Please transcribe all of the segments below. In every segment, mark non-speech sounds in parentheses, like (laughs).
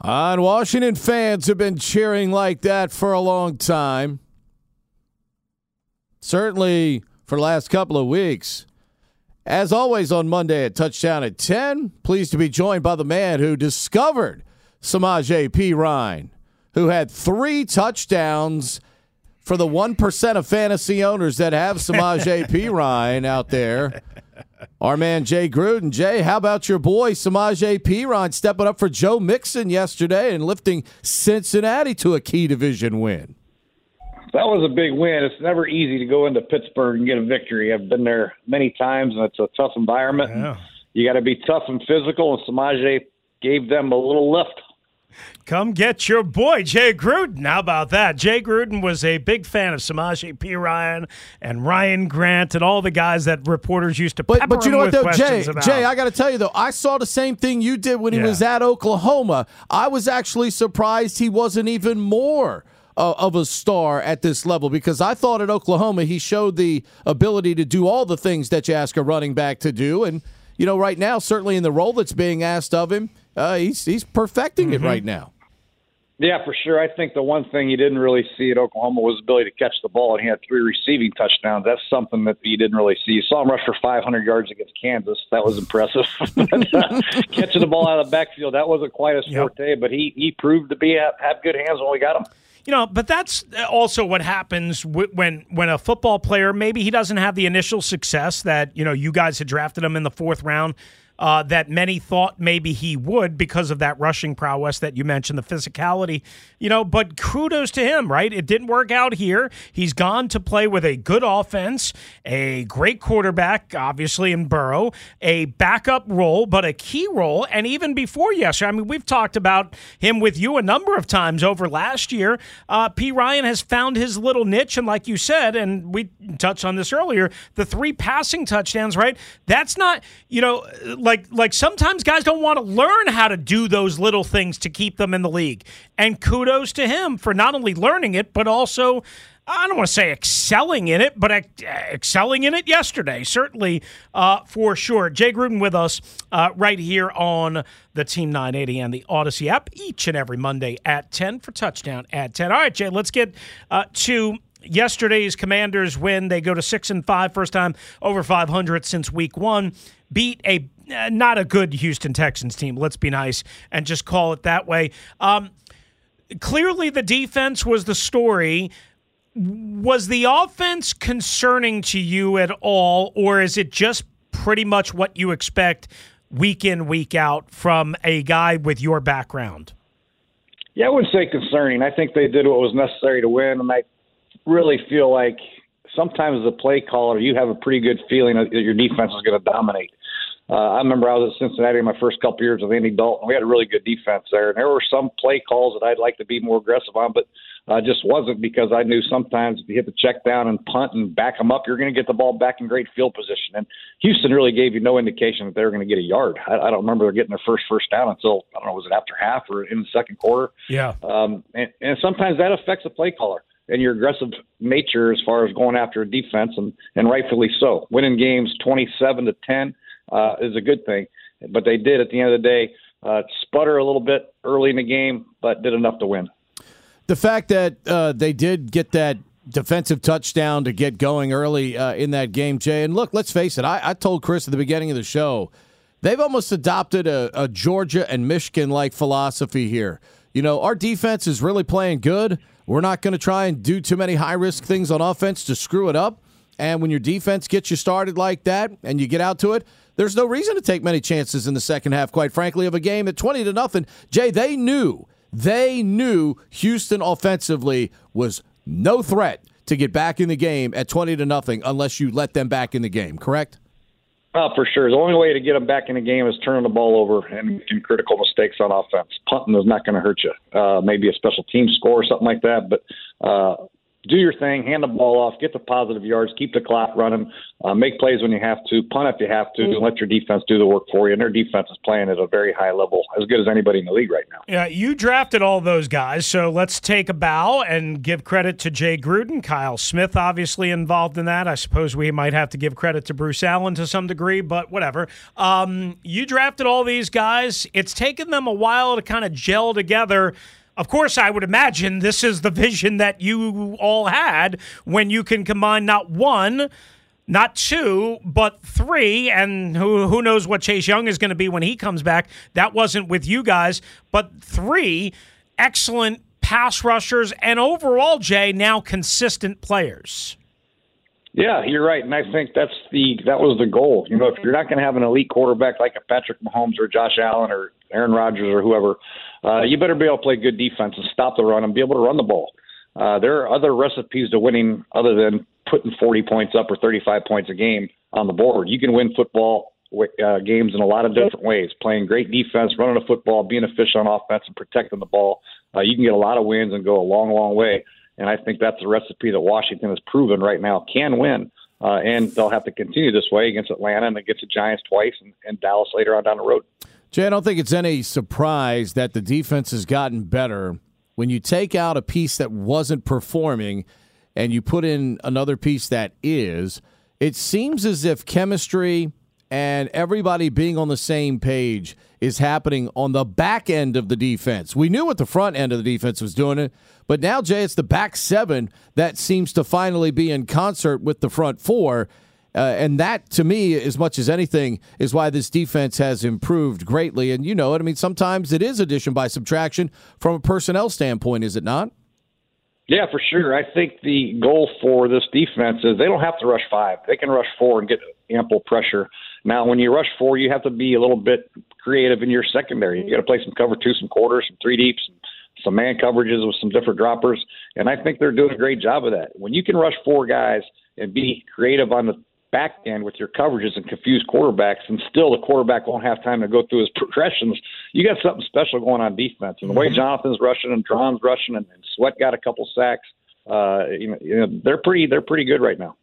And Washington fans have been cheering like that for a long time. Certainly for the last couple of weeks. As always on Monday at Touchdown at 10, pleased to be joined by the man who discovered Samaje Perine, who had three touchdowns for the 1% of fantasy owners that have Samaje Perine (laughs) out there. Our man Jay Gruden. Jay, how about your boy Samaje Perine stepping up for Joe Mixon yesterday and lifting Cincinnati to a key division win? That was a big win. It's never easy to go into Pittsburgh and get a victory. I've been there many times, and it's a tough environment. Yeah. You got to be tough and physical, and Samaje gave them a little lift. Come get your boy, Jay Gruden. How about that? Jay Gruden was a big fan of Samaje Perine and Ryan Grant and all the guys that reporters used to But but you know what though, Jay? about. Jay, I got to tell you though, I saw the same thing you did when he Yeah. was at Oklahoma. I was actually surprised he wasn't even more uh, of a star at this level because I thought at Oklahoma he showed the ability to do all the things that you ask a running back to do, and you know right now certainly in the role that's being asked of him, uh, he's he's perfecting Mm-hmm. it right now. Yeah, for sure. I think the one thing he didn't really see at Oklahoma was the ability to catch the ball, and he had three receiving touchdowns. That's something that he didn't really see. You saw him rush for 500 yards against Kansas. That was impressive. (laughs) Uh, catching the ball out of the backfield, that wasn't quite his Yep. forte, but he, he proved to be have, have good hands when we got him. You know, but that's also what happens when when a football player maybe he doesn't have the initial success that you know you guys had drafted him in the fourth round. Uh, that many thought maybe he would because of that rushing prowess that you mentioned, the physicality, you know. But kudos to him, right? It didn't work out here. He's gone to play with a good offense, a great quarterback, obviously in Burrow, a backup role, but a key role. And even before yesterday, I mean, we've talked about him with you a number of times over last year. Uh, Perine has found his little niche, and like you said, and we touched on this earlier, the three passing touchdowns, right? That's not, you know, like like sometimes guys don't want to learn how to do those little things to keep them in the league. And kudos to him for not only learning it, but also. I don't want to say excelling in it, but ex- excelling in it yesterday, certainly uh, for sure. Jay Gruden with us uh, right here on the Team 980 and the Audacy app each and every Monday at 10 for touchdown at 10. All right, Jay, let's get uh, to yesterday's Commanders win. They go to six and five, first time over 500 since week one. Beat a not a good Houston Texans team. Let's be nice and just call it that way. Um, clearly, the defense was the story. Was the offense concerning to you at all, or is it just pretty much what you expect week in, week out from a guy with your background? Yeah, I wouldn't say concerning. I think they did what was necessary to win, and I really feel like sometimes as a play caller, you have a pretty good feeling that your defense is going to dominate. Uh, I remember I was at Cincinnati in my first couple years with Andy Dalton. We had a really good defense there, and there were some play calls that I'd like to be more aggressive on, but uh, just wasn't because I knew sometimes if you hit the check down and punt and back them up, you're going to get the ball back in great field position. And Houston really gave you no indication that they were going to get a yard. I, I don't remember getting their first first down until I don't know was it after half or in the second quarter. Yeah. Um, and, and sometimes that affects a play caller and your aggressive nature as far as going after a defense, and, and rightfully so. Winning games 27 to 10 uh, is a good thing, but they did at the end of the day uh, sputter a little bit early in the game, but did enough to win. The fact that uh, they did get that defensive touchdown to get going early uh, in that game, Jay. And look, let's face it. I, I told Chris at the beginning of the show they've almost adopted a, a Georgia and Michigan like philosophy here. You know, our defense is really playing good. We're not going to try and do too many high risk things on offense to screw it up. And when your defense gets you started like that and you get out to it, there's no reason to take many chances in the second half, quite frankly, of a game at 20 to nothing. Jay, they knew, they knew Houston offensively was no threat to get back in the game at 20 to nothing unless you let them back in the game, correct? Oh, for sure. The only way to get them back in the game is turning the ball over and making critical mistakes on offense. Punting is not going to hurt you. Uh, maybe a special team score or something like that, but uh, do your thing, hand the ball off, get the positive yards, keep the clock running, uh, make plays when you have to, punt if you have to, and let your defense do the work for you. And their defense is playing at a very high level, as good as anybody in the league right now. Yeah, you drafted all those guys, so let's take a bow and give credit to Jay Gruden, Kyle Smith, obviously involved in that. I suppose we might have to give credit to Bruce Allen to some degree, but whatever. Um, you drafted all these guys. It's taken them a while to kind of gel together. Of course, I would imagine this is the vision that you all had when you can combine not one, not two, but three. And who, who knows what Chase Young is going to be when he comes back. That wasn't with you guys, but three excellent pass rushers and overall, Jay, now consistent players. Yeah, you're right, and I think that's the that was the goal. You know, if you're not going to have an elite quarterback like a Patrick Mahomes or Josh Allen or Aaron Rodgers or whoever, uh, you better be able to play good defense and stop the run and be able to run the ball. Uh, there are other recipes to winning other than putting 40 points up or 35 points a game on the board. You can win football uh, games in a lot of different ways. Playing great defense, running a football, being efficient on offense, and protecting the ball. Uh, you can get a lot of wins and go a long, long way. And I think that's a recipe that Washington has proven right now can win. Uh, and they'll have to continue this way against Atlanta and against the Giants twice and, and Dallas later on down the road. Jay, I don't think it's any surprise that the defense has gotten better when you take out a piece that wasn't performing and you put in another piece that is. It seems as if chemistry and everybody being on the same page is happening on the back end of the defense. We knew what the front end of the defense was doing it, but now Jay, it's the back seven that seems to finally be in concert with the front four. Uh, and that, to me, as much as anything, is why this defense has improved greatly. And you know it. I mean, sometimes it is addition by subtraction from a personnel standpoint, is it not? Yeah, for sure. I think the goal for this defense is they don't have to rush five. They can rush four and get ample pressure. Now, when you rush four, you have to be a little bit creative in your secondary. You got to play some cover two, some quarters, some three deeps, some man coverages with some different droppers. And I think they're doing a great job of that. When you can rush four guys and be creative on the back end with your coverages and confuse quarterbacks, and still the quarterback won't have time to go through his (laughs) progressions. You got something special going on defense. And the way mm-hmm. Jonathan's rushing and Daron's rushing, and, and Sweat got a couple sacks. Uh, you know, you know, they're pretty they're pretty good right now.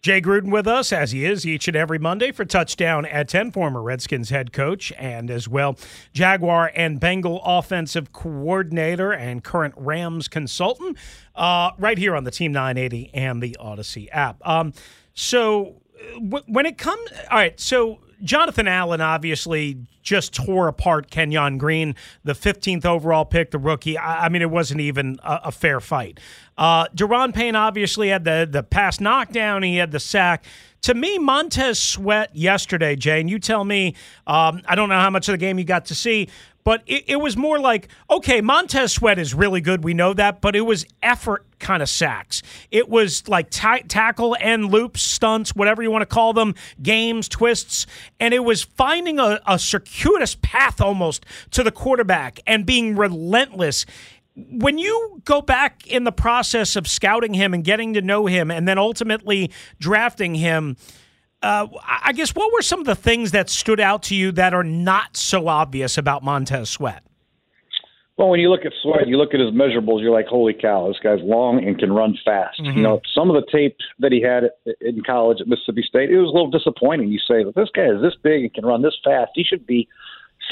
Jay Gruden with us, as he is each and every Monday for Touchdown at 10, former Redskins head coach, and as well Jaguar and Bengal offensive coordinator and current Rams consultant, uh, right here on the Team 980 and the Audacy app. Um, so uh, when it comes, all right, so Jonathan Allen obviously just tore apart Kenyon Green, the 15th overall pick, the rookie. I, I mean, it wasn't even a, a fair fight. Uh, Daron Payne obviously had the, the pass knockdown, he had the sack. To me, Montez Sweat yesterday, Jay, and you tell me, um, I don't know how much of the game you got to see, but it, it was more like, okay, Montez Sweat is really good. We know that, but it was effort kind of sacks. It was like t- tackle and loops, stunts, whatever you want to call them, games, twists. And it was finding a, a circuitous path almost to the quarterback and being relentless when you go back in the process of scouting him and getting to know him and then ultimately drafting him, uh, I guess what were some of the things that stood out to you that are not so obvious about Montez Sweat? Well, when you look at Sweat, you look at his measurables, you're like, holy cow, this guy's long and can run fast. Mm-hmm. You know, some of the tape that he had in college at Mississippi State, it was a little disappointing. You say, that this guy is this big and can run this fast. He should be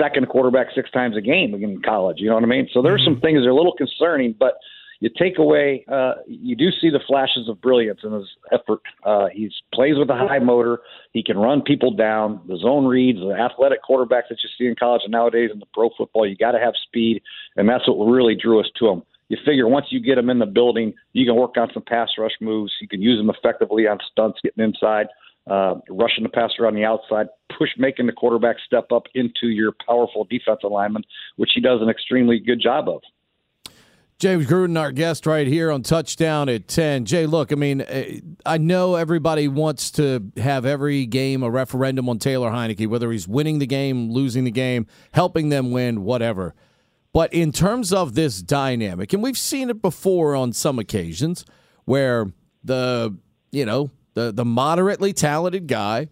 second quarterback six times a game in college. You know what I mean? So there are mm-hmm. some things that are a little concerning, but – you take away, uh, you do see the flashes of brilliance in his effort. Uh, he plays with a high motor. He can run people down. The zone reads, the athletic quarterbacks that you see in college and nowadays in the pro football, you got to have speed, and that's what really drew us to him. You figure once you get him in the building, you can work on some pass rush moves. You can use him effectively on stunts, getting inside. uh, rushing the passer on the outside, push making the quarterback step up into your powerful defensive lineman, which he does an extremely good job of. James Gruden, our guest right here on Touchdown at 10. Jay, look, I mean, eh, I know everybody wants to have every game a referendum on Taylor Heinicke, whether he's winning the game, losing the game, helping them win, whatever. But in terms of this dynamic, and we've seen it before on some occasions where the, you know, the, the moderately talented guy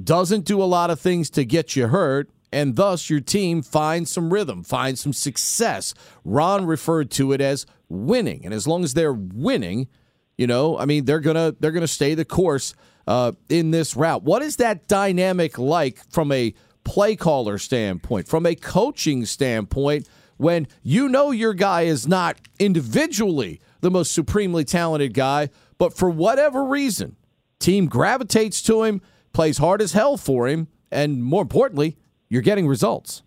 doesn't do a lot of things to get you hurt and thus your team finds some rhythm, finds some success. Ron referred to it as winning, and as long as they're winning, you know, I mean, they're gonna they're gonna stay the course uh, in this route. What is that dynamic like from a play caller standpoint, from a coaching standpoint, when you know your guy is not individually the most supremely talented guy, but for whatever reason, team gravitates to him, plays hard as hell for him, and more importantly, you're getting results.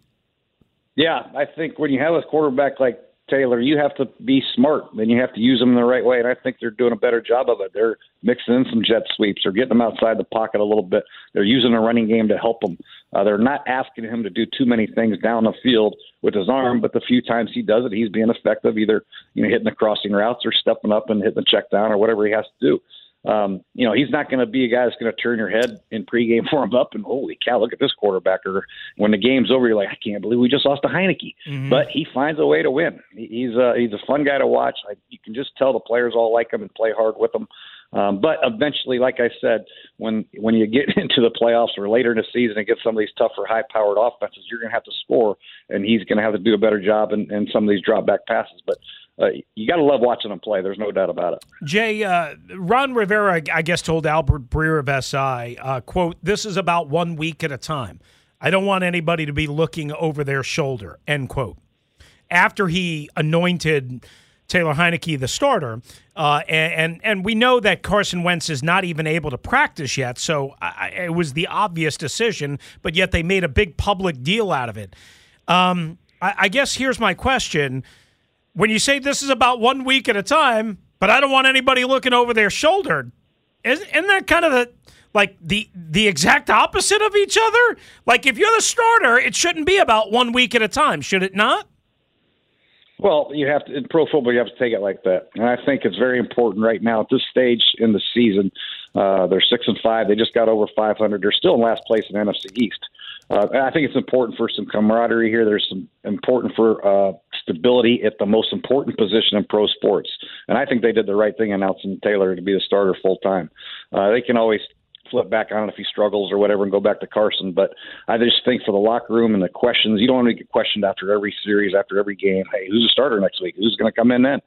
Yeah, I think when you have a quarterback like Taylor, you have to be smart and you have to use them the right way. And I think they're doing a better job of it. They're mixing in some jet sweeps. They're getting them outside the pocket a little bit. They're using a running game to help them. Uh, they're not asking him to do too many things down the field with his arm, but the few times he does it, he's being effective, either you know hitting the crossing routes or stepping up and hitting the check down or whatever he has to do um, you know, he's not going to be a guy that's going to turn your head in pregame, (laughs) warm up, and holy cow, look at this quarterback. Or when the game's over, you're like, I can't believe we just lost to Heinicke. Mm-hmm. But he finds a way to win. He's a he's a fun guy to watch. Like, you can just tell the players all like him and play hard with him. Um, but eventually, like I said, when when you get (laughs) into the playoffs or later in the season and get some of these tougher, high-powered offenses, you're going to have to score, and he's going to have to do a better job in, in some of these drop back passes. But uh, you got to love watching them play. There's no doubt about it. Jay, uh, Ron Rivera, I guess, told Albert Breer of SI, uh, "quote This is about one week at a time. I don't want anybody to be looking over their shoulder." End quote. After he anointed Taylor Heinicke the starter, uh, and, and, and we know that Carson Wentz is not even able to practice yet, so I, it was the obvious decision. But yet they made a big public deal out of it. Um, I, I guess here's my question when you say this is about one week at a time, but I don't want anybody looking over their shoulder, isn't, isn't that kind of the like the the exact opposite of each other? Like if you're the starter, it shouldn't be about one week at a time, should it not? Well, you have to in pro football. You have to take it like that, and I think it's very important right now at this stage in the season. Uh, they're six and five. They just got over 500. They're still in last place in NFC East. Uh, I think it's important for some camaraderie here. There's some important for uh, stability at the most important position in pro sports, and I think they did the right thing announcing Taylor to be the starter full time. Uh, they can always flip back on if he struggles or whatever and go back to Carson. But I just think for the locker room and the questions, you don't want to get questioned after every series, after every game. Hey, who's the starter next week? Who's going to come in then?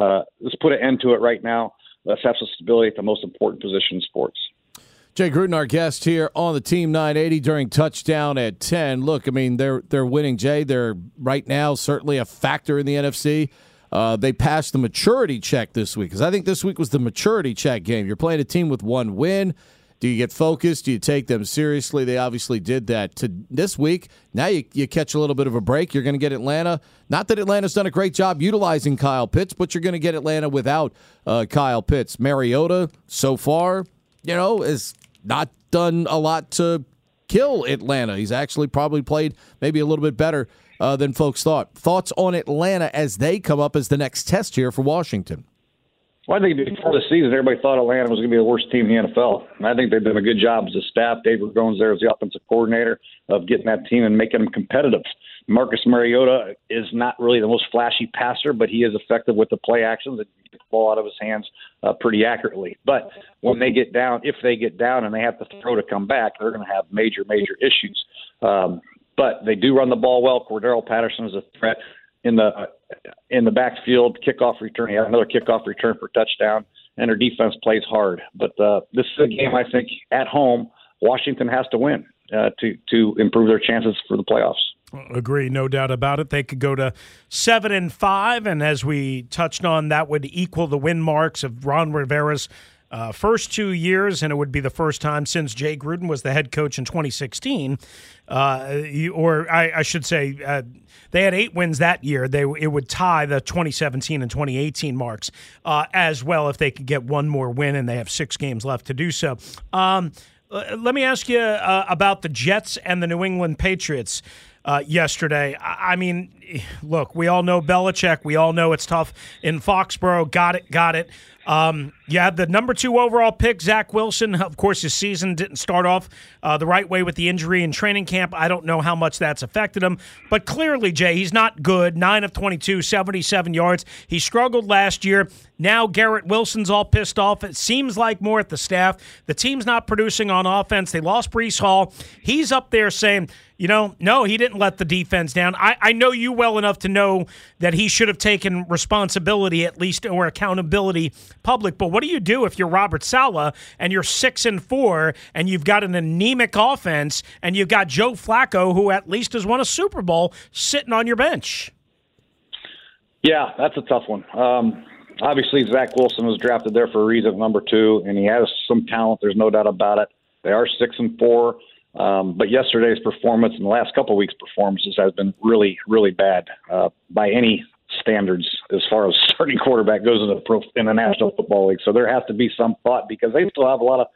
Uh, let's put an end to it right now. Let's have some stability at the most important position in sports. Jay Gruden, our guest here on the Team 980 during touchdown at 10. Look, I mean, they're they're winning, Jay. They're right now certainly a factor in the NFC. Uh, they passed the maturity check this week because I think this week was the maturity check game. You're playing a team with one win. Do you get focused? Do you take them seriously? They obviously did that to this week. Now you, you catch a little bit of a break. You're going to get Atlanta. Not that Atlanta's done a great job utilizing Kyle Pitts, but you're going to get Atlanta without uh, Kyle Pitts. Mariota, so far, you know, is not done a lot to kill Atlanta. He's actually probably played maybe a little bit better uh, than folks thought. Thoughts on Atlanta as they come up as the next test here for Washington? Well, I think before the season, everybody thought Atlanta was going to be the worst team in the NFL. And I think they've done a good job as a staff. Dave Ragone's there as the offensive coordinator of getting that team and making them competitive. Marcus Mariota is not really the most flashy passer, but he is effective with the play actions and gets the ball out of his hands uh, pretty accurately. But when they get down, if they get down and they have to throw to come back, they're going to have major, major issues. Um, but they do run the ball well. Cordarrelle Patterson is a threat in the uh, in the backfield, kickoff return. He had another kickoff return for touchdown, and their defense plays hard. But uh, this is a game I think at home Washington has to win uh, to to improve their chances for the playoffs. Agree, no doubt about it. They could go to seven and five, and as we touched on, that would equal the win marks of Ron Rivera's uh, first two years, and it would be the first time since Jay Gruden was the head coach in 2016. Uh, or I, I, should say, uh, they had eight wins that year. They it would tie the 2017 and 2018 marks uh, as well if they could get one more win, and they have six games left to do so. Um, let me ask you uh, about the Jets and the New England Patriots uh, yesterday. I, I mean, look, we all know Belichick. We all know it's tough in Foxborough. Got it, got it. Um, had the number two overall pick, Zach Wilson. Of course, his season didn't start off uh, the right way with the injury in training camp. I don't know how much that's affected him, but clearly, Jay, he's not good. 9 of 22, 77 yards. He struggled last year. Now Garrett Wilson's all pissed off. It seems like more at the staff. The team's not producing on offense. They lost Breece Hall. He's up there saying, you know, no, he didn't let the defense down. I, I know you well enough to know that he should have taken responsibility at least or accountability public. But what do you do if you're Robert Saleh and you're six and four and you've got an anemic offense and you've got Joe Flacco, who at least has won a Super Bowl, sitting on your bench? Yeah, that's a tough one. Um, obviously, Zach Wilson was drafted there for a reason, number two, and he has some talent. There's no doubt about it. They are six and four. Um, but yesterday's performance and the last couple of weeks' performances has been really, really bad uh, by any standards as far as (laughs) starting quarterback goes in the pro, in the National Football League. So there has to be some thought because they still have a lot of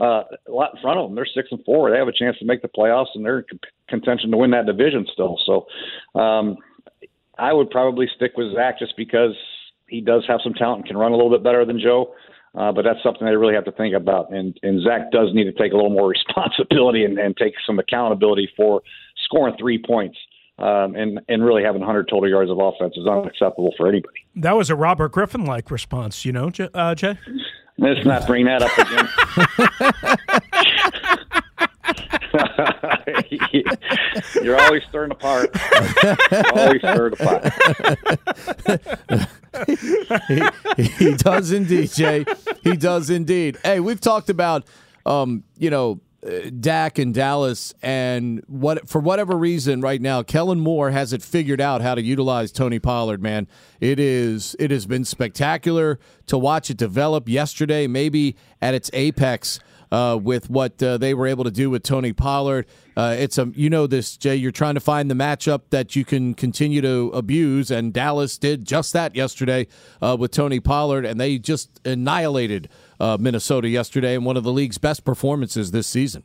uh, a lot in front of them. They're six and four. They have a chance to make the playoffs, and they're in contention to win that division still. So um, I would probably stick with Zach just because he does have some talent and can run a little bit better than Joe. Uh, but that's something they really have to think about. And, and Zach does need to take a little more (laughs) responsibility and, and take some accountability for scoring three points. Um, and and really having 100 total yards of offense is unacceptable for anybody. That was a Robert Griffin like response, you know, uh, Jay. Let's not bring that up again. (laughs) You're always stirring the pot. always stirring the pot. he, he does indeed, Jay. He does indeed. Hey, we've talked about, um, you know, Dak and Dallas, and what for whatever reason, right now, Kellen Moore has it figured out how to utilize Tony Pollard. Man, it is it has been spectacular to watch it develop. Yesterday, maybe at its apex. Uh, with what uh, they were able to do with Tony Pollard. Uh, it's a you know this Jay. You're trying to find the matchup that you can continue to abuse, and Dallas did just that yesterday uh, with Tony Pollard, and they just annihilated uh, Minnesota yesterday in one of the league's best performances this season.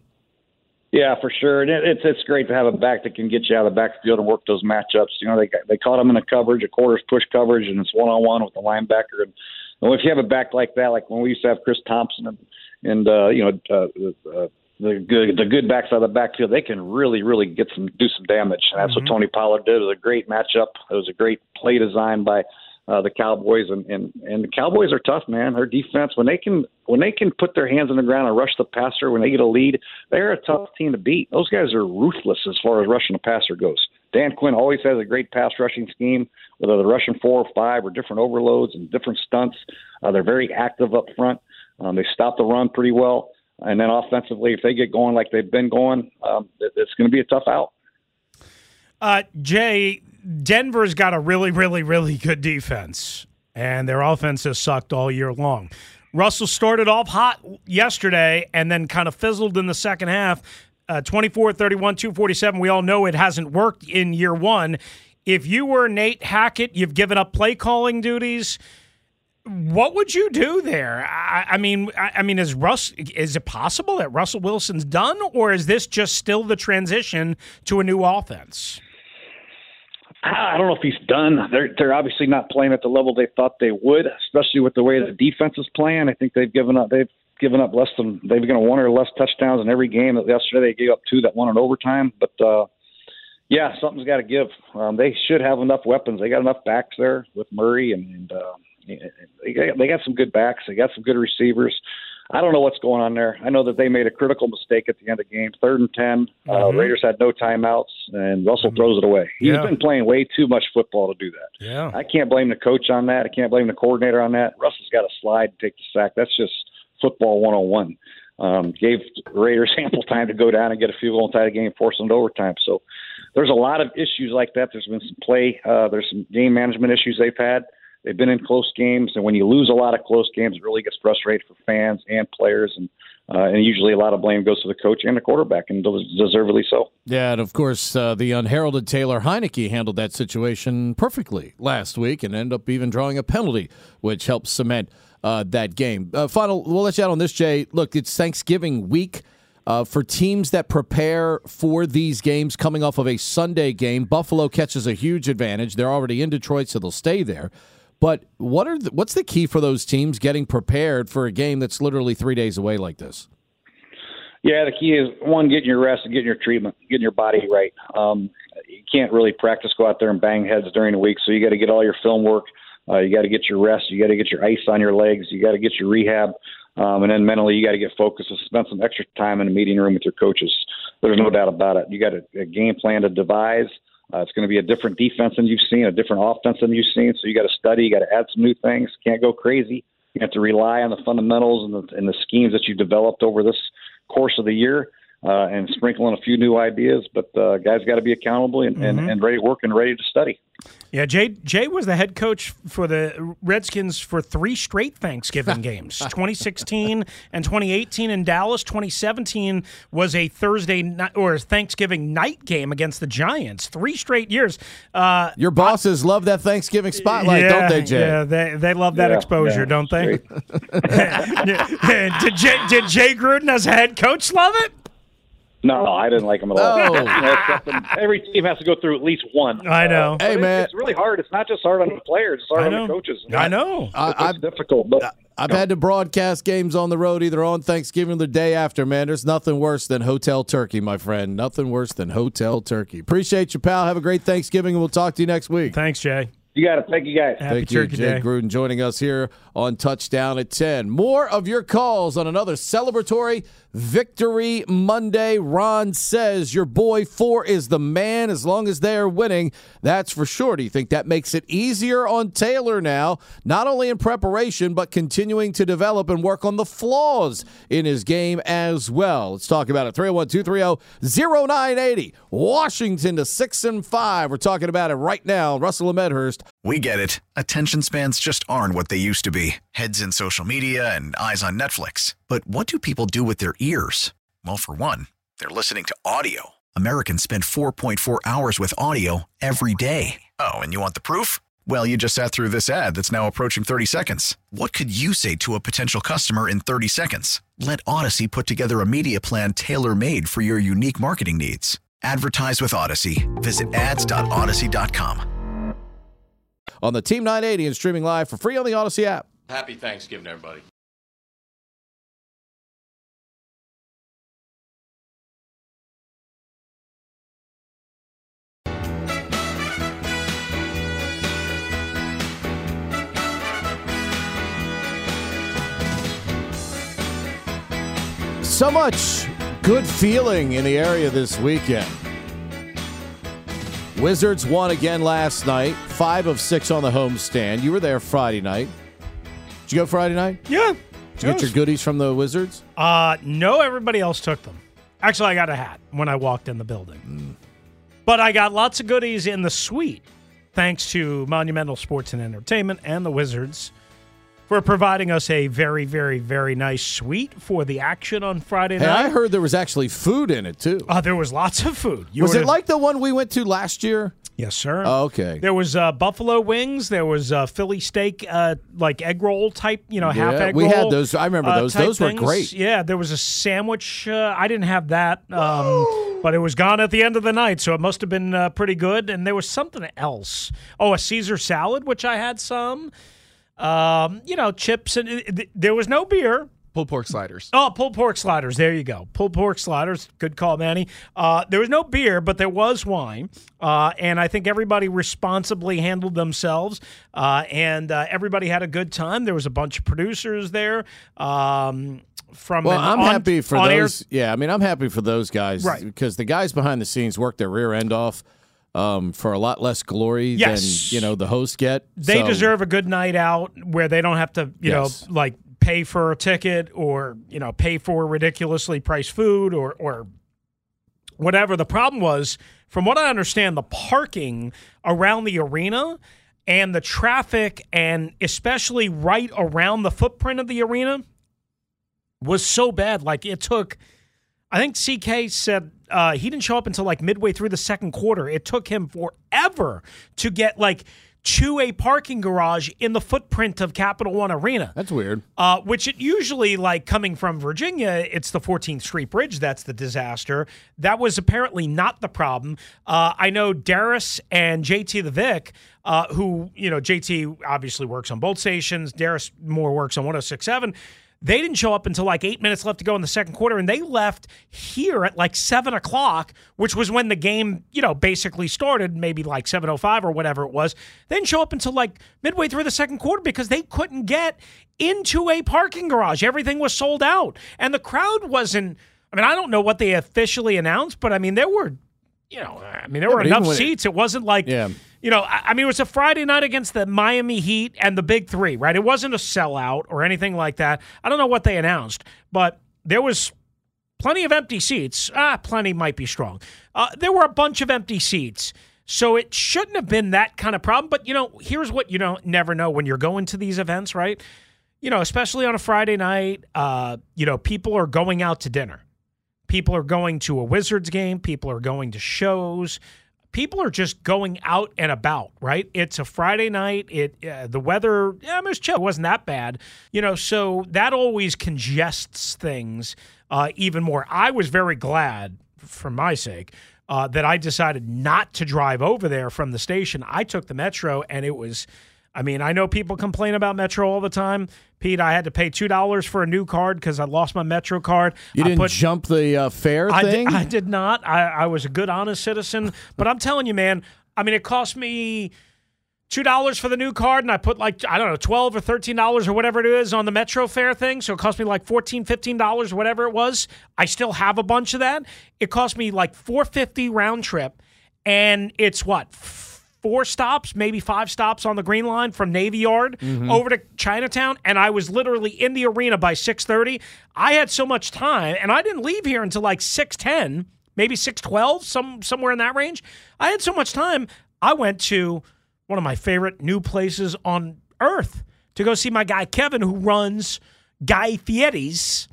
Yeah, for sure. And it's it's great to have a back that can get you out of the backfield and work those matchups. You know, they they caught him in a coverage, a quarters push coverage, and it's one on one with the linebacker. And, and if you have a back like that, like when we used to have Chris Thompson and and uh, you know uh, uh, the good the good backs out of the backfield, they can really really get some do some damage. And that's mm-hmm. what Tony Pollard did. It was a great matchup. It was a great play design by uh, the Cowboys, and, and and the Cowboys are tough, man. Their defense, when they can when they can put their hands on the ground and rush the passer, when they get a lead, they're a tough team to beat. Those guys are ruthless as far as rushing the passer goes. Dan Quinn always has a great pass rushing scheme, whether they're rushing four or five or different overloads and different stunts. Uh, they're very active up front. Um, they stop the run pretty well, and then offensively, if they get going like they've been going, um, it, it's going to be a tough out. Uh, Jay, Denver's got a really, really, really good defense, and their offense has sucked all year long. Russell started off hot yesterday and then kind of fizzled in the second half. Uh, 24 31, 247. We all know it hasn't worked in year one. If you were Nate Hackett, you've given up play calling duties. What would you do there? I, I mean, I, I, mean, is Russ? Is it possible that Russell Wilson's done, or is this just still the transition to a new offense? I don't know if he's done. They're they're obviously not playing at the level they thought they would, especially with the way the defense is playing. I think they've given up. They've given up less than they've given one or less touchdowns in every game. That Yesterday they gave up two that won in overtime. But uh, yeah, something's got to give. Um, they should have enough weapons. They got enough backs there with Murray and, and uh, they got, they got some good backs. They got some good receivers. I don't know what's going on there. I know that they made a critical mistake at the end of the game, third and 10 uh, mm-hmm. uh, Raiders had no timeouts, and Russell mm-hmm. throws it away. He's yeah. been playing way too much football to do that. Yeah, I can't blame the coach on that. I can't blame the coordinator on that. Russell's got to slide and take the sack. That's just football 101. Um, gave Raiders (laughs) ample time to go down and get a field goal and tie the game, force them to overtime. So there's a lot of issues like that. There's been some play. Uh, there's some game management issues they've had. They've been in close games, and when you lose a lot of close games, it really gets frustrating for fans and players, and uh, and usually a lot of blame goes to the coach and the quarterback, and deservedly so. Yeah, and of course, uh, the unheralded Taylor Heinicke handled that situation perfectly last week, and ended up even drawing a penalty, which helped cement uh, that game. Uh, final, we'll let you out on this, Jay. Look, it's Thanksgiving week. Uh, for teams that prepare for these games coming off of a Sunday game, Buffalo catches a huge advantage. They're already in Detroit, so they'll stay there. But what are the, what's the key for those teams getting prepared for a game that's literally three days away like this? Yeah, the key is one, getting your rest and getting your treatment, getting your body right. Um, you can't really practice, go out there and bang heads during the week, so you got to get all your film work. Uh, you got to get your rest. You got to get your ice on your legs. You got to get your rehab. Um, and then mentally, you got to get focused and spend some extra time in the meeting room with your coaches. There's no doubt about it. You got a, a game plan to devise. Uh, it's going to be a different defense than you've seen, a different offense than you've seen. So you got to study. You got to add some new things. Can't go crazy. You have to rely on the fundamentals and the, and the schemes that you developed over this course of the year uh, and sprinkling a few new ideas. But uh, guys got to be accountable and, mm-hmm. and, and ready to work and ready to study. Yeah, Jay Jay was the head coach for the Redskins for three straight Thanksgiving games, (laughs) 2016 and 2018 in Dallas. 2017 was a Thursday night or Thanksgiving night game against the Giants. Three straight years. Uh, Your bosses I, love that Thanksgiving spotlight, yeah, don't they, Jay? Yeah, they they love that yeah, exposure, yeah, don't they? (laughs) did Jay did Jay Gruden as head coach love it? No, I didn't like him at all. Oh. (laughs) every team has to go through at least one. I know. Uh, hey, man, it's really hard. It's not just hard on the players; it's hard on the coaches. I know. I, it's difficult, but. I've had to broadcast games on the road either on Thanksgiving or the day after, man. There's nothing worse than hotel turkey, my friend. Nothing worse than hotel turkey. Appreciate you, pal. Have a great Thanksgiving, and we'll talk to you next week. Thanks, Jay. You got it. Thank you, guys. Happy Thank you, Jay Day. Gruden, joining us here on Touchdown at 10. More of your calls on another celebratory Victory Monday. Ron says your boy four is the man as long as they are winning. That's for sure. Do you think that makes it easier on Taylor now, not only in preparation, but continuing to develop and work on the flaws in his game as well? Let's talk about it. 301 230 0980. Washington to 6 and 5. We're talking about it right now. Russell Medhurst. We get it. Attention spans just aren't what they used to be heads in social media and eyes on Netflix. But what do people do with their ears? Well, for one, they're listening to audio. Americans spend 4.4 hours with audio every day. Oh, and you want the proof? Well, you just sat through this ad that's now approaching 30 seconds. What could you say to a potential customer in 30 seconds? Let Audacy put together a media plan tailor made for your unique marketing needs. Advertise with Audacy. Visit ads.audacy.com. On the Team 980 and streaming live for free on the Audacy app. Happy Thanksgiving, everybody. So much good feeling in the area this weekend. Wizards won again last night, five of six on the homestand. You were there Friday night. Did you go Friday night? Yeah. Did you get your goodies from the Wizards? Uh, no, everybody else took them. Actually, I got a hat when I walked in the building. Mm. But I got lots of goodies in the suite, thanks to Monumental Sports and Entertainment and the Wizards for providing us a very, very, very nice suite for the action on Friday Hey, night. I heard there was actually food in it too. Uh, there was lots of food. You was it like the one we went to last year? Yes, sir. Oh, okay. There was uh, buffalo wings. There was uh, Philly steak, uh, like egg roll type, you know, half Yeah, egg we roll. had those. I remember uh, those. Those were great. Yeah, there was a sandwich. Uh, I didn't have that, um, (gasps) but it was gone at the end of the night, so it must have been uh, pretty good. And there was something else. Oh, a Caesar salad, which I had some. Um, you know, chips and uh, th- there was no beer. Pulled pork sliders. Oh, pulled pork sliders. There you go. Pulled pork sliders. Good call, Manny. Uh, there was no beer, but there was wine. Uh, and I think everybody responsibly handled themselves. Uh, and uh, everybody had a good time. There was a bunch of producers there. Um, from Well, I'm on- happy for those. Yeah, I mean, I'm happy for those guys, Right. Because the guys behind the scenes worked their rear end off um, for a lot less glory Yes. than you know the hosts get. They So- deserve a good night out where they don't have to, you Yes. know, like pay for a ticket or you know pay for ridiculously priced food or or whatever. The problem was, from what I understand, the parking around the arena and the traffic, and especially right around the footprint of the arena, was so bad. Like it took. I think CK said uh, he didn't show up until like midway through the second quarter. It took him forever to get like to a parking garage in the footprint of Capital One Arena. That's weird. Uh, which it usually like coming from Virginia, it's the 14th Street Bridge that's the disaster. That was apparently not the problem. Uh, I know Darius and JT the Vic, uh, who you know JT obviously works on both stations. Darius more works on 106.7. They didn't show up until like eight minutes left to go in the second quarter, and they left here at like seven o'clock, which was when the game, you know, basically started, maybe like seven o five or whatever it was. They didn't show up until like midway through the second quarter because they couldn't get into a parking garage. Everything was sold out, and the crowd wasn't. I mean, I don't know what they officially announced, but I mean, there were, you know, I mean, there were enough when it- seats. It wasn't like Yeah. You know, I mean, it was a Friday night against the Miami Heat and the Big Three, right? It wasn't a sellout or anything like that. I don't know what they announced, but there was plenty of empty seats. Ah, plenty might be strong. Uh, there were a bunch of empty seats. So it shouldn't have been that kind of problem. But, you know, here's what you don't never know when you're going to these events, right? You know, especially on a Friday night, uh, you know, people are going out to dinner. People are going to a Wizards game. People are going to shows. People are just going out and about, right? It's a Friday night. It uh, the weather, yeah, it was chill. It wasn't that bad, you know. So that always congests things uh, even more. I was very glad, for my sake, uh, that I decided not to drive over there from the station. I took the metro, and it was. I mean, I know people complain about Metro all the time. Pete, I had to pay two dollars for a new card because I lost my Metro card. You I didn't put- jump the uh, fare I thing. did, I did not. I, I was a good, honest citizen. But I'm telling you, man. I mean, it cost me two dollars for the new card, and I put like I don't know, twelve or thirteen dollars or whatever it is on the Metro fare thing. So it cost me like 14 dollars, whatever it was. I still have a bunch of that. It cost me like four fifty round trip, and it's what. Four stops, maybe five stops on the Green Line from Navy Yard mm-hmm. over to Chinatown, and I was literally in the arena by six thirty. I had so much time, and I didn't leave here until like six ten, maybe six twelve, some somewhere in that range. I had so much time. I went to one of my favorite new places on earth to go see my guy Kevin, who runs Guy Fieri's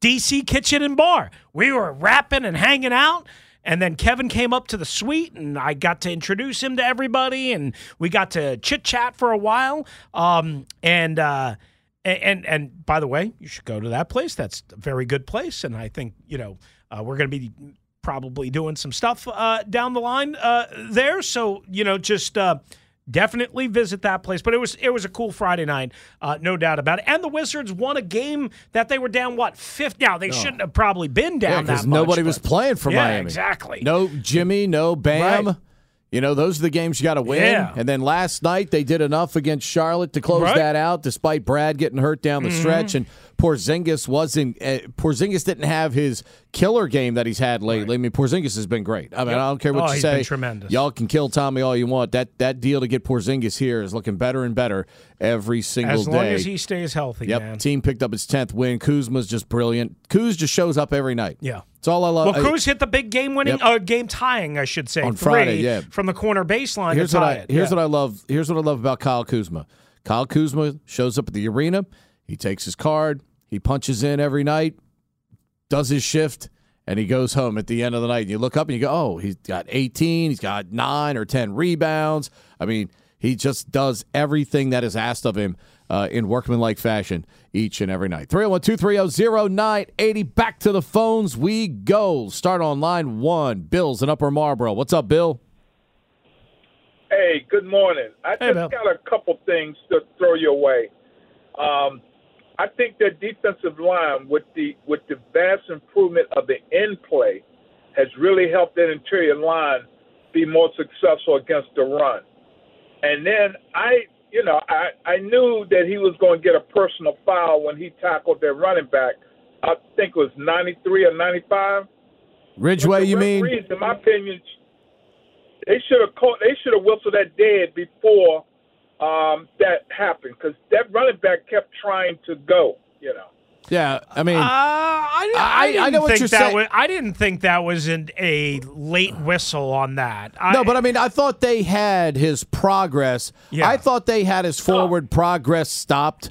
DC Kitchen and Bar. We were rapping and hanging out. And then Kevin came up to the suite, and I got to introduce him to everybody, and we got to chit chat for a while. Um, and uh, and and by the way, you should go to that place. That's a very good place, and I think you know uh, we're going to be probably doing some stuff uh, down the line uh, there. So you know, just uh, definitely visit that place. But it was it was a cool Friday night, uh, no doubt about it. And the Wizards won a game that they were down what fifth. Now they shouldn't have probably been down Yeah, that much, nobody was playing for Yeah, Miami. exactly. No Jimmy, no Bam. Right. You know, those are the games you got to win. Yeah. And then last night they did enough against Charlotte to close Right. Mm-hmm. that out, despite Brad getting hurt down the stretch. And Porzingis wasn't. Uh, Porzingis didn't have his killer game that he's had lately. I mean, Porzingis has been great. I mean, I don't care what Oh, you he's say. been tremendous. Y'all can kill Tommy all you want. That that deal to get Porzingis here is looking better and better every single day. As day. long as he stays healthy, Yep. man. Team picked up its tenth win. Kuzma's just brilliant. Kuz just shows up every night. Yeah. It's all I love. Well, Cruz hit the big game winning, Yep. uh, game tying, I should say, On Friday, yeah. from the corner baseline. here's what I it. here's Yeah. what I love. Here's what I love about Kyle Kuzma. Kyle Kuzma shows up at the arena. He takes his card. He punches in every night, does his shift, and he goes home at the end of the night. And you look up and you go, "Oh, he's got 18. He's got nine or 10 rebounds." I mean, he just does everything that is asked of him uh, in workmanlike fashion each and every night. 301 230 0980. Back to the phones we go. Start on line one. Bill's in Upper Marlboro. What's up, Bill? Hey, good morning. I Hey, just Bill. got a couple things to throw your way. Um, I think their defensive line, with the with the vast improvement of the end play, has really helped that interior line be more successful against the run. And then I, you know, I I knew that he was going to get a personal foul when he tackled their running back. I think it was 93 or 95. Ridgeway, you mean? in my opinion, they should have caught. They should have whistled that dead before um, that happened because that running back kept trying to go. You know. Yeah, I mean, Uh, I, I- I, I didn't know what think you're that saying. Was, I didn't think that was an, a late whistle on that. I, no, but I mean, I thought they had his progress. Yeah. I thought they had his forward progress stopped.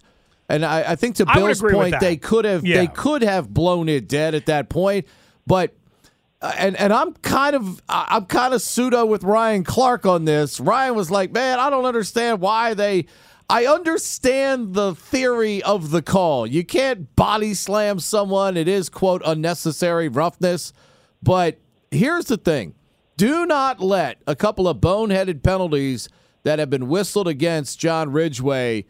And I, I think to Bill's agree point, they could have Yeah. they could have blown it dead at that point. But uh, and and I'm kind of I'm kind of pseudo with Ryan Clark on this. Ryan was like, "Man, I don't understand why they." I understand the theory of the call. You can't body slam someone. It is quote unnecessary roughness, but here's the thing: do not let a couple of boneheaded penalties that have been whistled against John Ridgeway,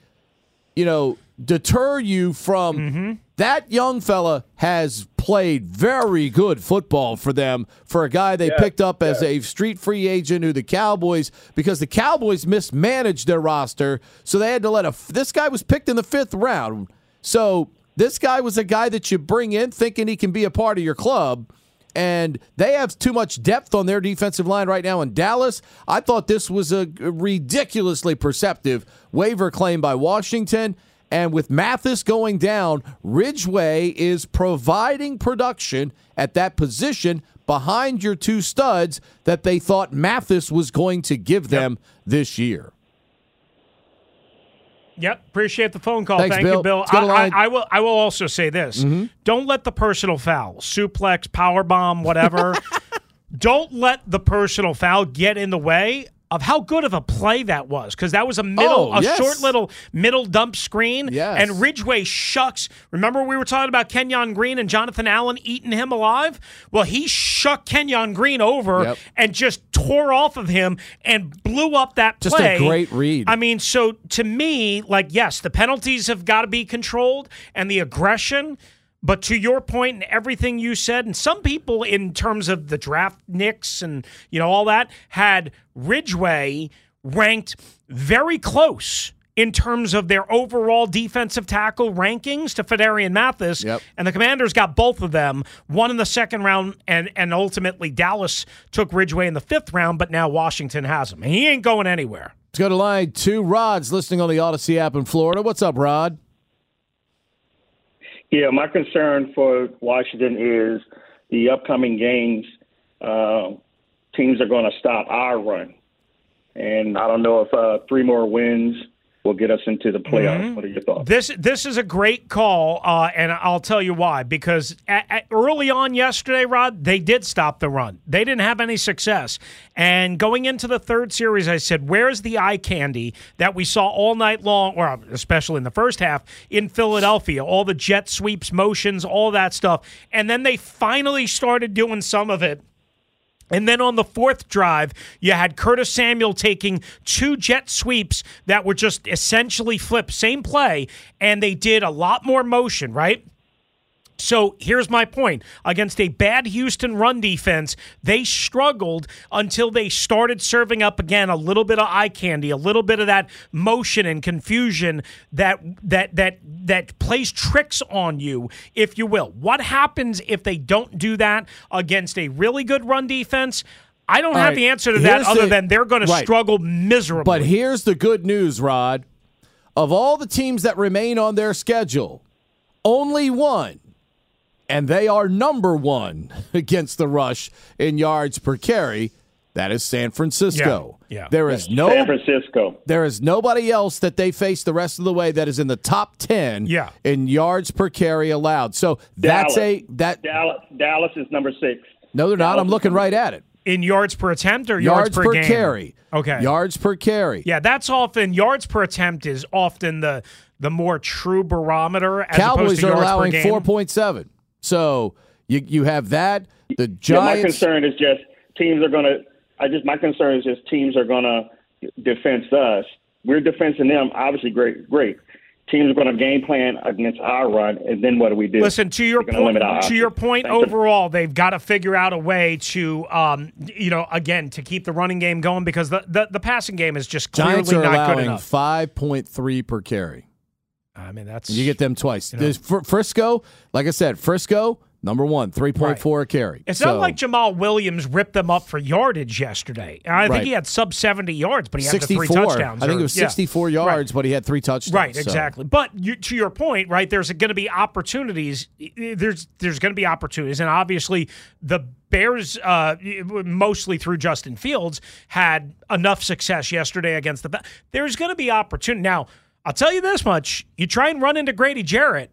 you know, deter you from Mm-hmm. that young fella has played very good football for them for a guy they picked up as a street free agent who the Cowboys because the Cowboys mismanaged their roster so they had to let a this guy was picked in the 5th round. So this guy was a guy that you bring in thinking he can be a part of your club and they have too much depth on their defensive line right now in Dallas. I thought this was a ridiculously perceptive waiver claim by Washington. And with Mathis going down, Ridgeway is providing production at that position behind your two studs that they thought Mathis was going to give them this year. Yep, appreciate the phone call. Thanks, Thank Bill. you, Bill. Let's go to I, I, I will. I will also say this: mm-hmm. don't let the personal foul, suplex, power bomb, whatever. (laughs) don't let the personal foul get in the way of how good of a play that was, because that was a middle, Oh, a yes. short little middle dump screen. Yes. And Ridgeway shucks. Remember we were talking about Kenyon Green and Jonathan Allen eating him alive? Well, he shuck Kenyon Green over Yep. and just tore off of him and blew up that play. Just a great read. I mean, so to me, like, yes, the penalties have got to be controlled and the aggression. But to your point and everything you said, and some people in terms of the draft nicks and you know all that had Ridgeway ranked very close in terms of their overall defensive tackle rankings to Phidarian Mathis. Yep. And the Commanders got both of them, one in the second round, and and ultimately Dallas took Ridgeway in the fifth round, but now Washington has him. And he ain't going anywhere. Let's go to line two. Rod's listening on the Audacy app in Florida. What's up, Rod? Yeah, my concern for Washington is the upcoming games. Uh, teams are going to stop our run, and I don't know if uh, three more wins will get us into the playoffs. What are your thoughts? This this is a great call, uh, and I'll tell you why. Because at, at- early on yesterday, Rod, they did stop the run. They didn't have any success. And going into the third series, I said, "Where's the eye candy that we saw all night long, or especially in the first half in Philadelphia? All the jet sweeps, motions, all that stuff." And then they finally started doing some of it. And then on the fourth drive, you had Curtis Samuel taking two jet sweeps that were just essentially flipped, same play, and they did a lot more motion, right? So here's my point. Against a bad Houston run defense, they struggled until they started serving up again a little bit of eye candy, a little bit of that motion and confusion that that that that plays tricks on you, if you will. What happens if they don't do that against a really good run defense? I don't All have right, the answer to that other the- than they're going to struggle miserably. But here's the good news, Rod. Of all the teams that remain on their schedule, only one, and they are number one (laughs) against the rush in yards per carry. That is San Francisco. Yeah, yeah. There is no San Francisco. there is nobody else that they face the rest of the way that is in the top ten Yeah. in yards per carry allowed. So that's Dallas. a that Dallas, Dallas is number six. no they're not. I'm looking right at it. in yards per attempt or yards, Yards, per, game? carry. Okay. Yards per carry. Yeah, that's often yards per attempt is often the the more true barometer as opposed Cowboys to are yards allowing four point seven. So you you have that. The Yeah, my concern is just teams are going to. I just my concern is just teams are going to defense us. We're defending them, obviously great, great. Teams are going to game plan against our run, and then what do we do? Listen to your We're gonna point. To your point, Thank you. overall, they've got to figure out a way to, um, you know, again, to keep the running game going because the the, the passing game is just clearly Giants are not good allowing enough. five point three per carry. I mean, that's You get them twice. There's Fr- Frisco, like I said, Frisco number one, three point four a carry. It's So- not like Jamaal Williams ripped them up for yardage yesterday. I Right. think he had sub seventy yards, but he had the three touchdowns. I think or- it was yeah. 64 Right. yards, but he had three touchdowns. Right, So- exactly. But you, to your point, right, there's going to be opportunities. There's there's going to be opportunities, and obviously the Bears, uh, mostly through Justin Fields, had enough success yesterday against the. There's going to be opportunity. Now, I'll tell you this much: you try and run into Grady Jarrett,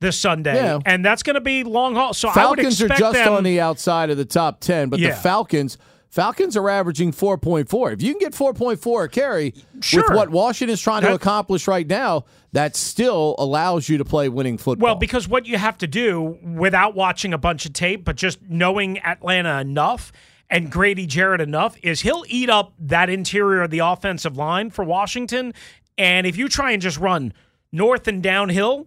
this Sunday, Yeah. and that's going to be long haul. So I would Falcons are just them, on the outside of the top 10, but Yeah. the Falcons Falcons are averaging 4.4. If you can get 4.4 a carry Sure. with what Washington's trying to accomplish right now, that still allows you to play winning football. Well, because what you have to do without watching a bunch of tape, but just knowing Atlanta enough and Grady Jarrett enough, is he'll eat up that interior of the offensive line for Washington. And if you try and just run north and downhill,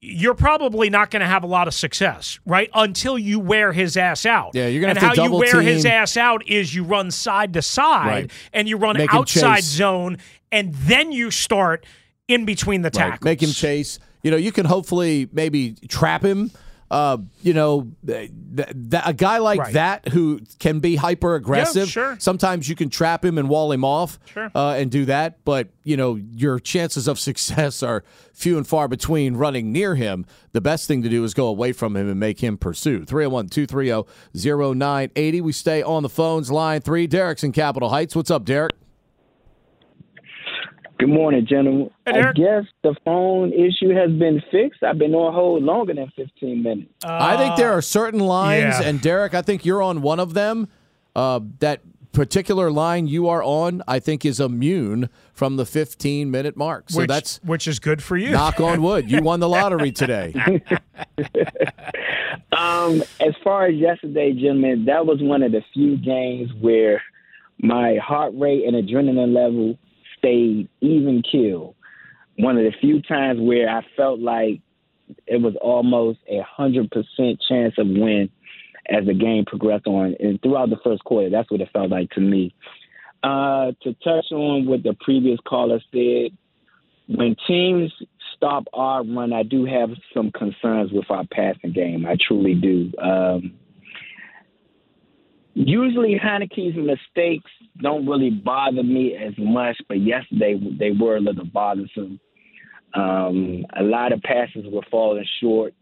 you're probably not going to have a lot of success, right? Until you wear his ass out. Yeah, you're gonna and how you wear his ass out is you run side to side Right. and you run Make outside zone, and then you start in between the Right. tackles. Make him chase. You know, you can hopefully maybe trap him. Uh, you know, th- th- a guy like Right. that who can be hyper aggressive. sure. Sometimes you can trap him and wall him off Sure. uh, and do that. But, you know, your chances of (laughs) success are few and far between running near him. The best thing to do is go away from him and make him pursue. 301 230 0980. We stay on the phones. Line three. Derek's in Capitol Heights. What's up, Derek? Good morning, gentlemen. Hey, I guess the phone issue has been fixed. I've been on hold longer than 15 minutes. I think there are certain lines, Uh, yeah. and Derek, I think you're on one of them. Uh, that particular line you are on, I think, is immune from the 15 minute mark. So which, that's which is good for you. knock on wood. You won the lottery today. (laughs) (laughs) Um, as far as yesterday, gentlemen, that was one of the few games where my heart rate and adrenaline level stayed even kill. One of the few times where I felt like it was almost a hundred percent chance of win as the game progressed on and throughout the first quarter. That's what it felt like to me. Uh, to touch on what the previous caller said, when teams stop our run, I do have some concerns with our passing game. I truly do. Um, usually, Heinicke's mistakes don't really bother me as much, but yesterday they were a little bothersome. Um, a lot of passes were falling short.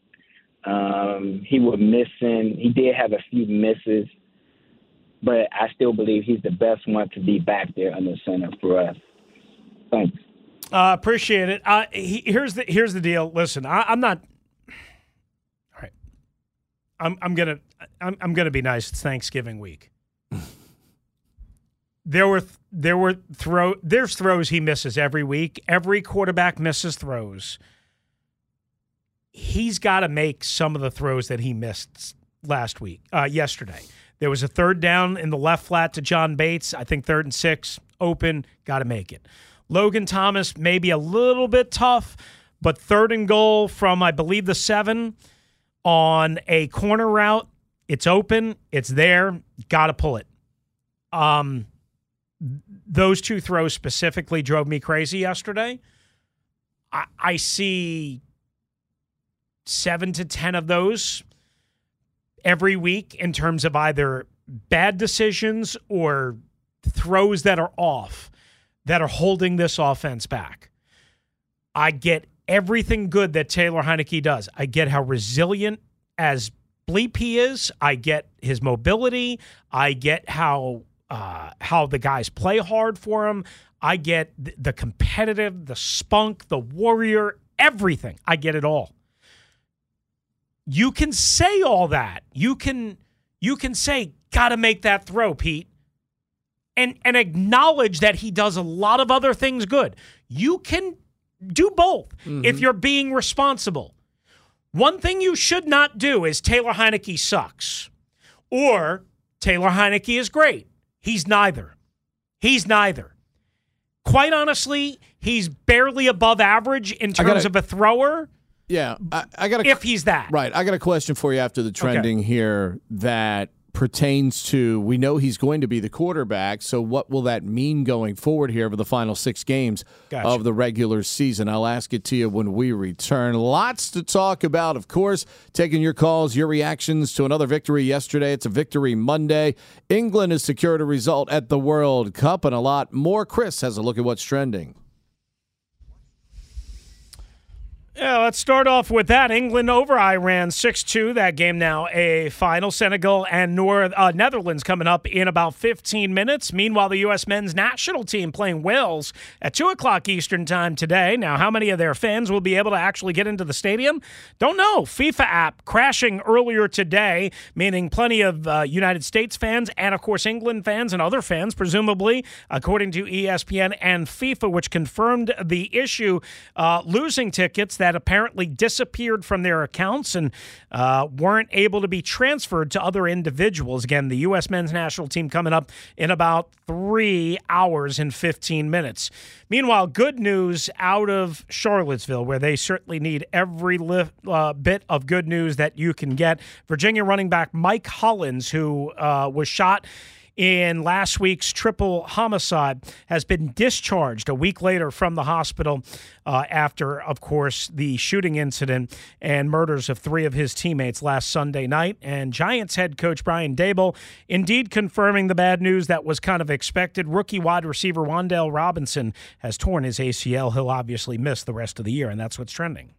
Um, he was missing. He did have a few misses, but I still believe he's the best one to be back there under center for us. Thanks. Uh, appreciate it. Uh, he, here's the here's the deal. Listen, I, I'm not. I'm I'm gonna I'm I'm gonna be nice. It's Thanksgiving week. (laughs) there were there were throw there's throws he misses every week. Every quarterback misses throws. He's got to make some of the throws that he missed last week, uh, yesterday. There was a third down in the left flat to John Bates. I think third and six, open, got to make it. Logan Thomas maybe a little bit tough, but third and goal from I believe the seven on a corner route. It's open, it's there, got to pull it. Um, those two throws specifically drove me crazy yesterday. I, I see seven to ten of those every week in terms of either bad decisions or throws that are off that are holding this offense back. I get everything good that Taylor Heinicke does. I get how resilient as bleep he is. I get his mobility. I get how uh, how the guys play hard for him. I get th- the competitive, the spunk, the warrior, everything. I get it all. You can say all that. You can you can say, gotta make that throw, Pete. And and acknowledge that he does a lot of other things good. You can do both if mm-hmm. you're being responsible. One thing you should not do is Taylor Heinicke sucks. Or Taylor Heinicke is great. He's neither. He's neither. Quite honestly, he's barely above average in I gotta- terms of a thrower Yeah, I, I got if he's that. Right. I got a question for you after the trending here that pertains to we know he's going to be the quarterback. So, what will that mean going forward here over the final six games Gotcha. of the regular season? I'll ask it to you when we return. Lots to talk about, of course. Taking your calls, your reactions to another victory yesterday. It's a victory Monday. England has secured a result at the World Cup and a lot more. Chris has a look at what's trending. Yeah, let's start off with that. England over Iran 6 2. That game now a final. Senegal and North uh, Netherlands coming up in about 15 minutes. Meanwhile, the U.S. men's national team playing Wales at 2 o'clock Eastern time today. Now, how many of their fans will be able to actually get into the stadium? Don't know. FIFA app crashing earlier today, meaning plenty of uh, United States fans and, of course, England fans and other fans, presumably, according to ESPN and FIFA, which confirmed the issue, uh, losing tickets that apparently disappeared from their accounts and uh, weren't able to be transferred to other individuals. Again, the U.S. men's national team coming up in about three hours and 15 minutes. Meanwhile, good news out of Charlottesville, where they certainly need every uh, bit of good news that you can get. Virginia running back Mike Hollins, who uh, was shot in last week's triple homicide has been discharged a week later from the hospital uh, after, of course, the shooting incident and murders of three of his teammates last Sunday night. And Giants head coach Brian Daboll indeed confirming the bad news that was kind of expected. Rookie wide receiver Wan'Dale Robinson has torn his ACL. He'll obviously miss the rest of the year, and that's what's trending.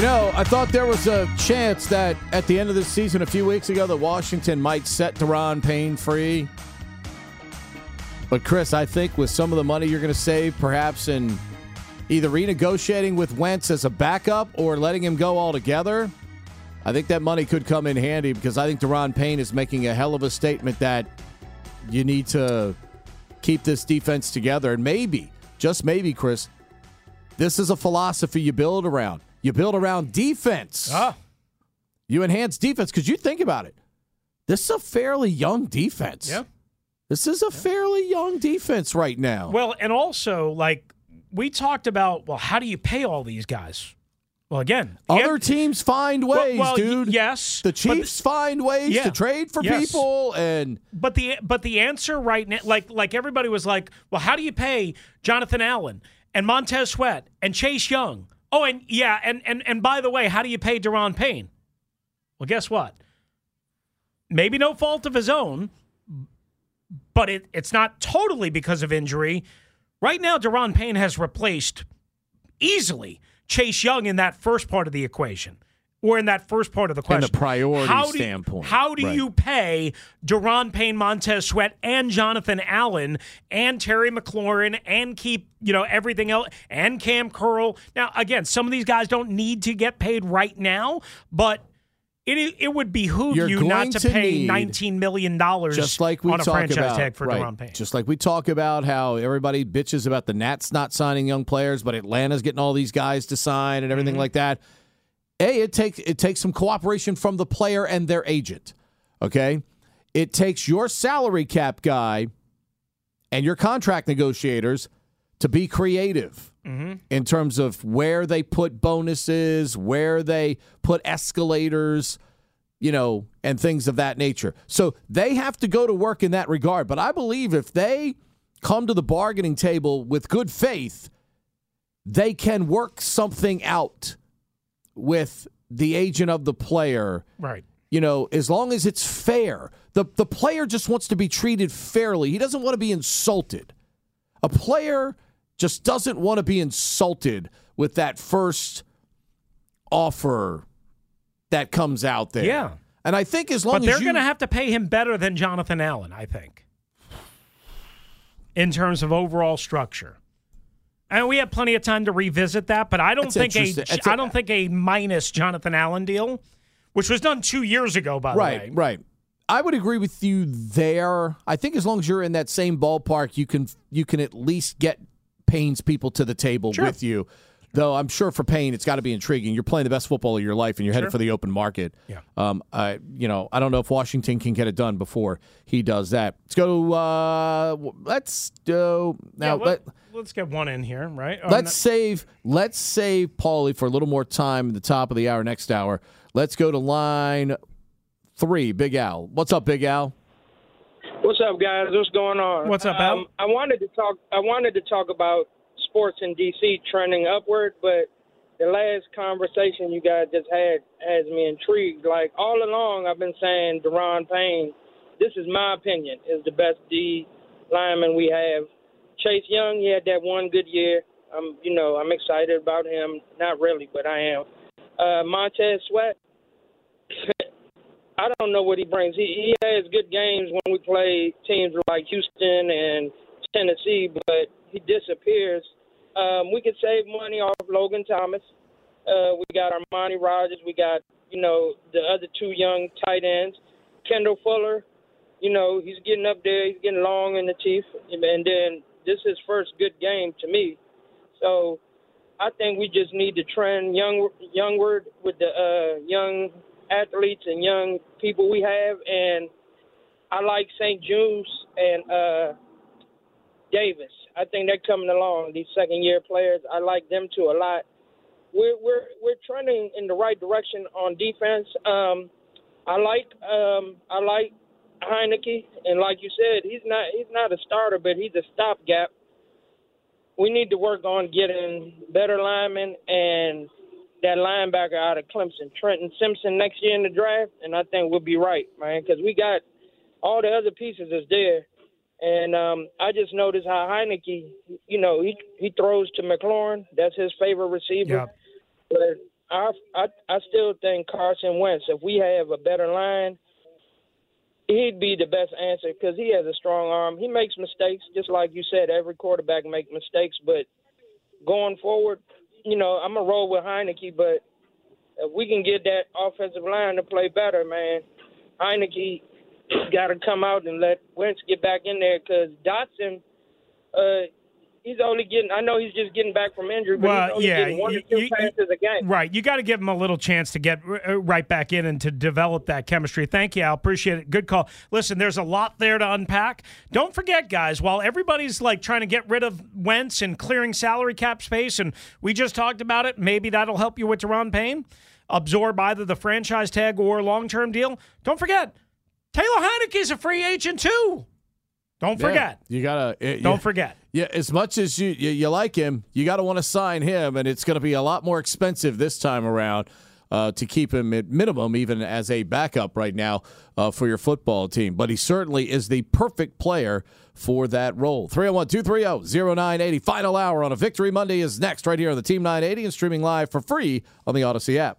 You know, I thought there was a chance that at the end of this season, a few weeks ago, that Washington might set Daron Payne free. But Chris, I think with some of the money you're going to save, perhaps in either renegotiating with Wentz as a backup or letting him go altogether, I think that money could come in handy because I think Daron Payne is making a hell of a statement that you need to keep this defense together. And maybe, just maybe, Chris, this is a philosophy you build around. You build around defense. Ah. You enhance defense because you think about it. This is a fairly young defense. Yeah. This is a fairly young defense right now. Well, and also, like, we talked about, well, how do you pay all these guys? Well, again, Other teams find ways, well, y- dude. yes, The Chiefs find ways Yeah. to trade for Yes. people and But the but the answer right now, like like everybody was like, well, how do you pay Jonathan Allen and Montez Sweat and Chase Young? Oh, and yeah, and and and by the way, how do you pay Daron Payne? Well, guess what? Maybe no fault of his own, but it, it's not totally because of injury. Right now, Daron Payne has replaced easily Chase Young in that first part of the equation. Or in that first part of the question. the priority how do standpoint. how do Right. you pay Daron Payne, Montez Sweat, and Jonathan Allen, and Terry McLaurin, and keep you know everything else, and Kam Curl? Now, again, some of these guys don't need to get paid right now, but it it would behoove You're you not to, to pay nineteen million dollars just like we on a talk franchise about, tag for right. Daron Payne. Just like we talk about how everybody bitches about the Nats not signing young players, but Atlanta's getting all these guys to sign and everything Mm-hmm. like that. A, it takes it takes some cooperation from the player and their agent. Okay, it takes your salary cap guy and your contract negotiators to be creative Mm-hmm. in terms of where they put bonuses, where they put escalators, you know, and things of that nature. So they have to go to work in that regard. But I believe if they come to the bargaining table with good faith, they can work something out with the agent of the player right. you know, as long as it's fair. The the player just wants to be treated fairly. He doesn't want to be insulted. A player just doesn't want to be insulted with that first offer that comes out there. Yeah. And I think as long But as they're you, going to have to pay him better than Jonathan Allen, I think, in terms of overall structure. And we have plenty of time to revisit that, but I don't That's think a a- I don't think a minus Jonathan Allen deal, which was done two years ago, by the way. right. I would agree with you there. I think as long as you're in that same ballpark, you can you can at least get Payne's people to the table Sure. with you. Though I'm sure for Payne, it's got to be intriguing. You're playing the best football of your life, and you're headed for the open market. Yeah. Um. I you know I don't know if Washington can get it done before he does that. Let's go. Uh. Let's do now. Yeah, let, let, us get one in here, right? Or Let's no- save let's save Paulie for a little more time at the top of the hour next hour. Let's go to line three, Big Al. What's up, Big Al? What's up, guys? What's going on? What's up, Al? Um, I wanted to talk. I wanted to talk about sports in DC trending upward, but the last conversation you guys just had has me intrigued. Like all along, I've been saying Daron Payne. This is my opinion. Is the best D lineman we have. Chase Young, he had that one good year. I'm, you know, I'm excited about him. Not really, but I am. Uh, Montez Sweat. (laughs) I don't know what he brings. He he has good games when we play teams like Houston and Tennessee, but he disappears. Um, we could save money off Logan Thomas. Uh, we got Armani Rogers. We got you know the other two young tight ends, Kendall Fuller. You know he's getting up there. He's getting long in the teeth, and then this is his first good game to me. So I think we just need to trend young youngward with the uh, young athletes and young people we have, and I like St. Jude's and uh, Davis. I think they're coming along. These second year players, I like them too a lot. We're we're we're trending in the right direction on defense. Um, I like um, I like Heinicke, and like you said, he's not he's not a starter, but he's a stopgap. We need to work on getting better linemen and that linebacker out of Clemson, Trenton Simpson, next year in the draft, and I think we'll be right, man, because we got all the other pieces is there. And um, I just noticed how Heinicke, you know, he he throws to McLaurin. That's his favorite receiver. Yep. But I, I I still think Carson Wentz. If we have a better line, he'd be the best answer because he has a strong arm. He makes mistakes, just like you said. Every quarterback makes mistakes, but going forward, you know, I'm gonna roll with Heinicke. But if we can get that offensive line to play better, man, Heinicke got to come out and let Wentz get back in there because Dotson, uh, he's only getting. I know he's just getting back from injury, but Well, he's only yeah, getting one you- or two you- passes a game. Right. You got to give him a little chance to get uh, right back in and to develop that chemistry. Thank you, I Appreciate it. Good call. Listen, there's a lot there to unpack. Don't forget, guys, while everybody's like trying to get rid of Wentz and clearing salary cap space, and we just talked about it, maybe that'll help you with Daron Payne, absorb either the franchise tag or long term deal. Don't forget, Taylor Heinicke is a free agent too. Don't Yeah, forget. you gotta. it- Don't you- forget. Yeah, as much as you you, you like him, you got to want to sign him, and it's going to be a lot more expensive this time around uh, to keep him at minimum, even as a backup right now uh, for your football team. But he certainly is the perfect player for that role. 301 230 0980. Final hour on a Victory Monday is next, right here on the Team 980 and streaming live for free on the Audacy app.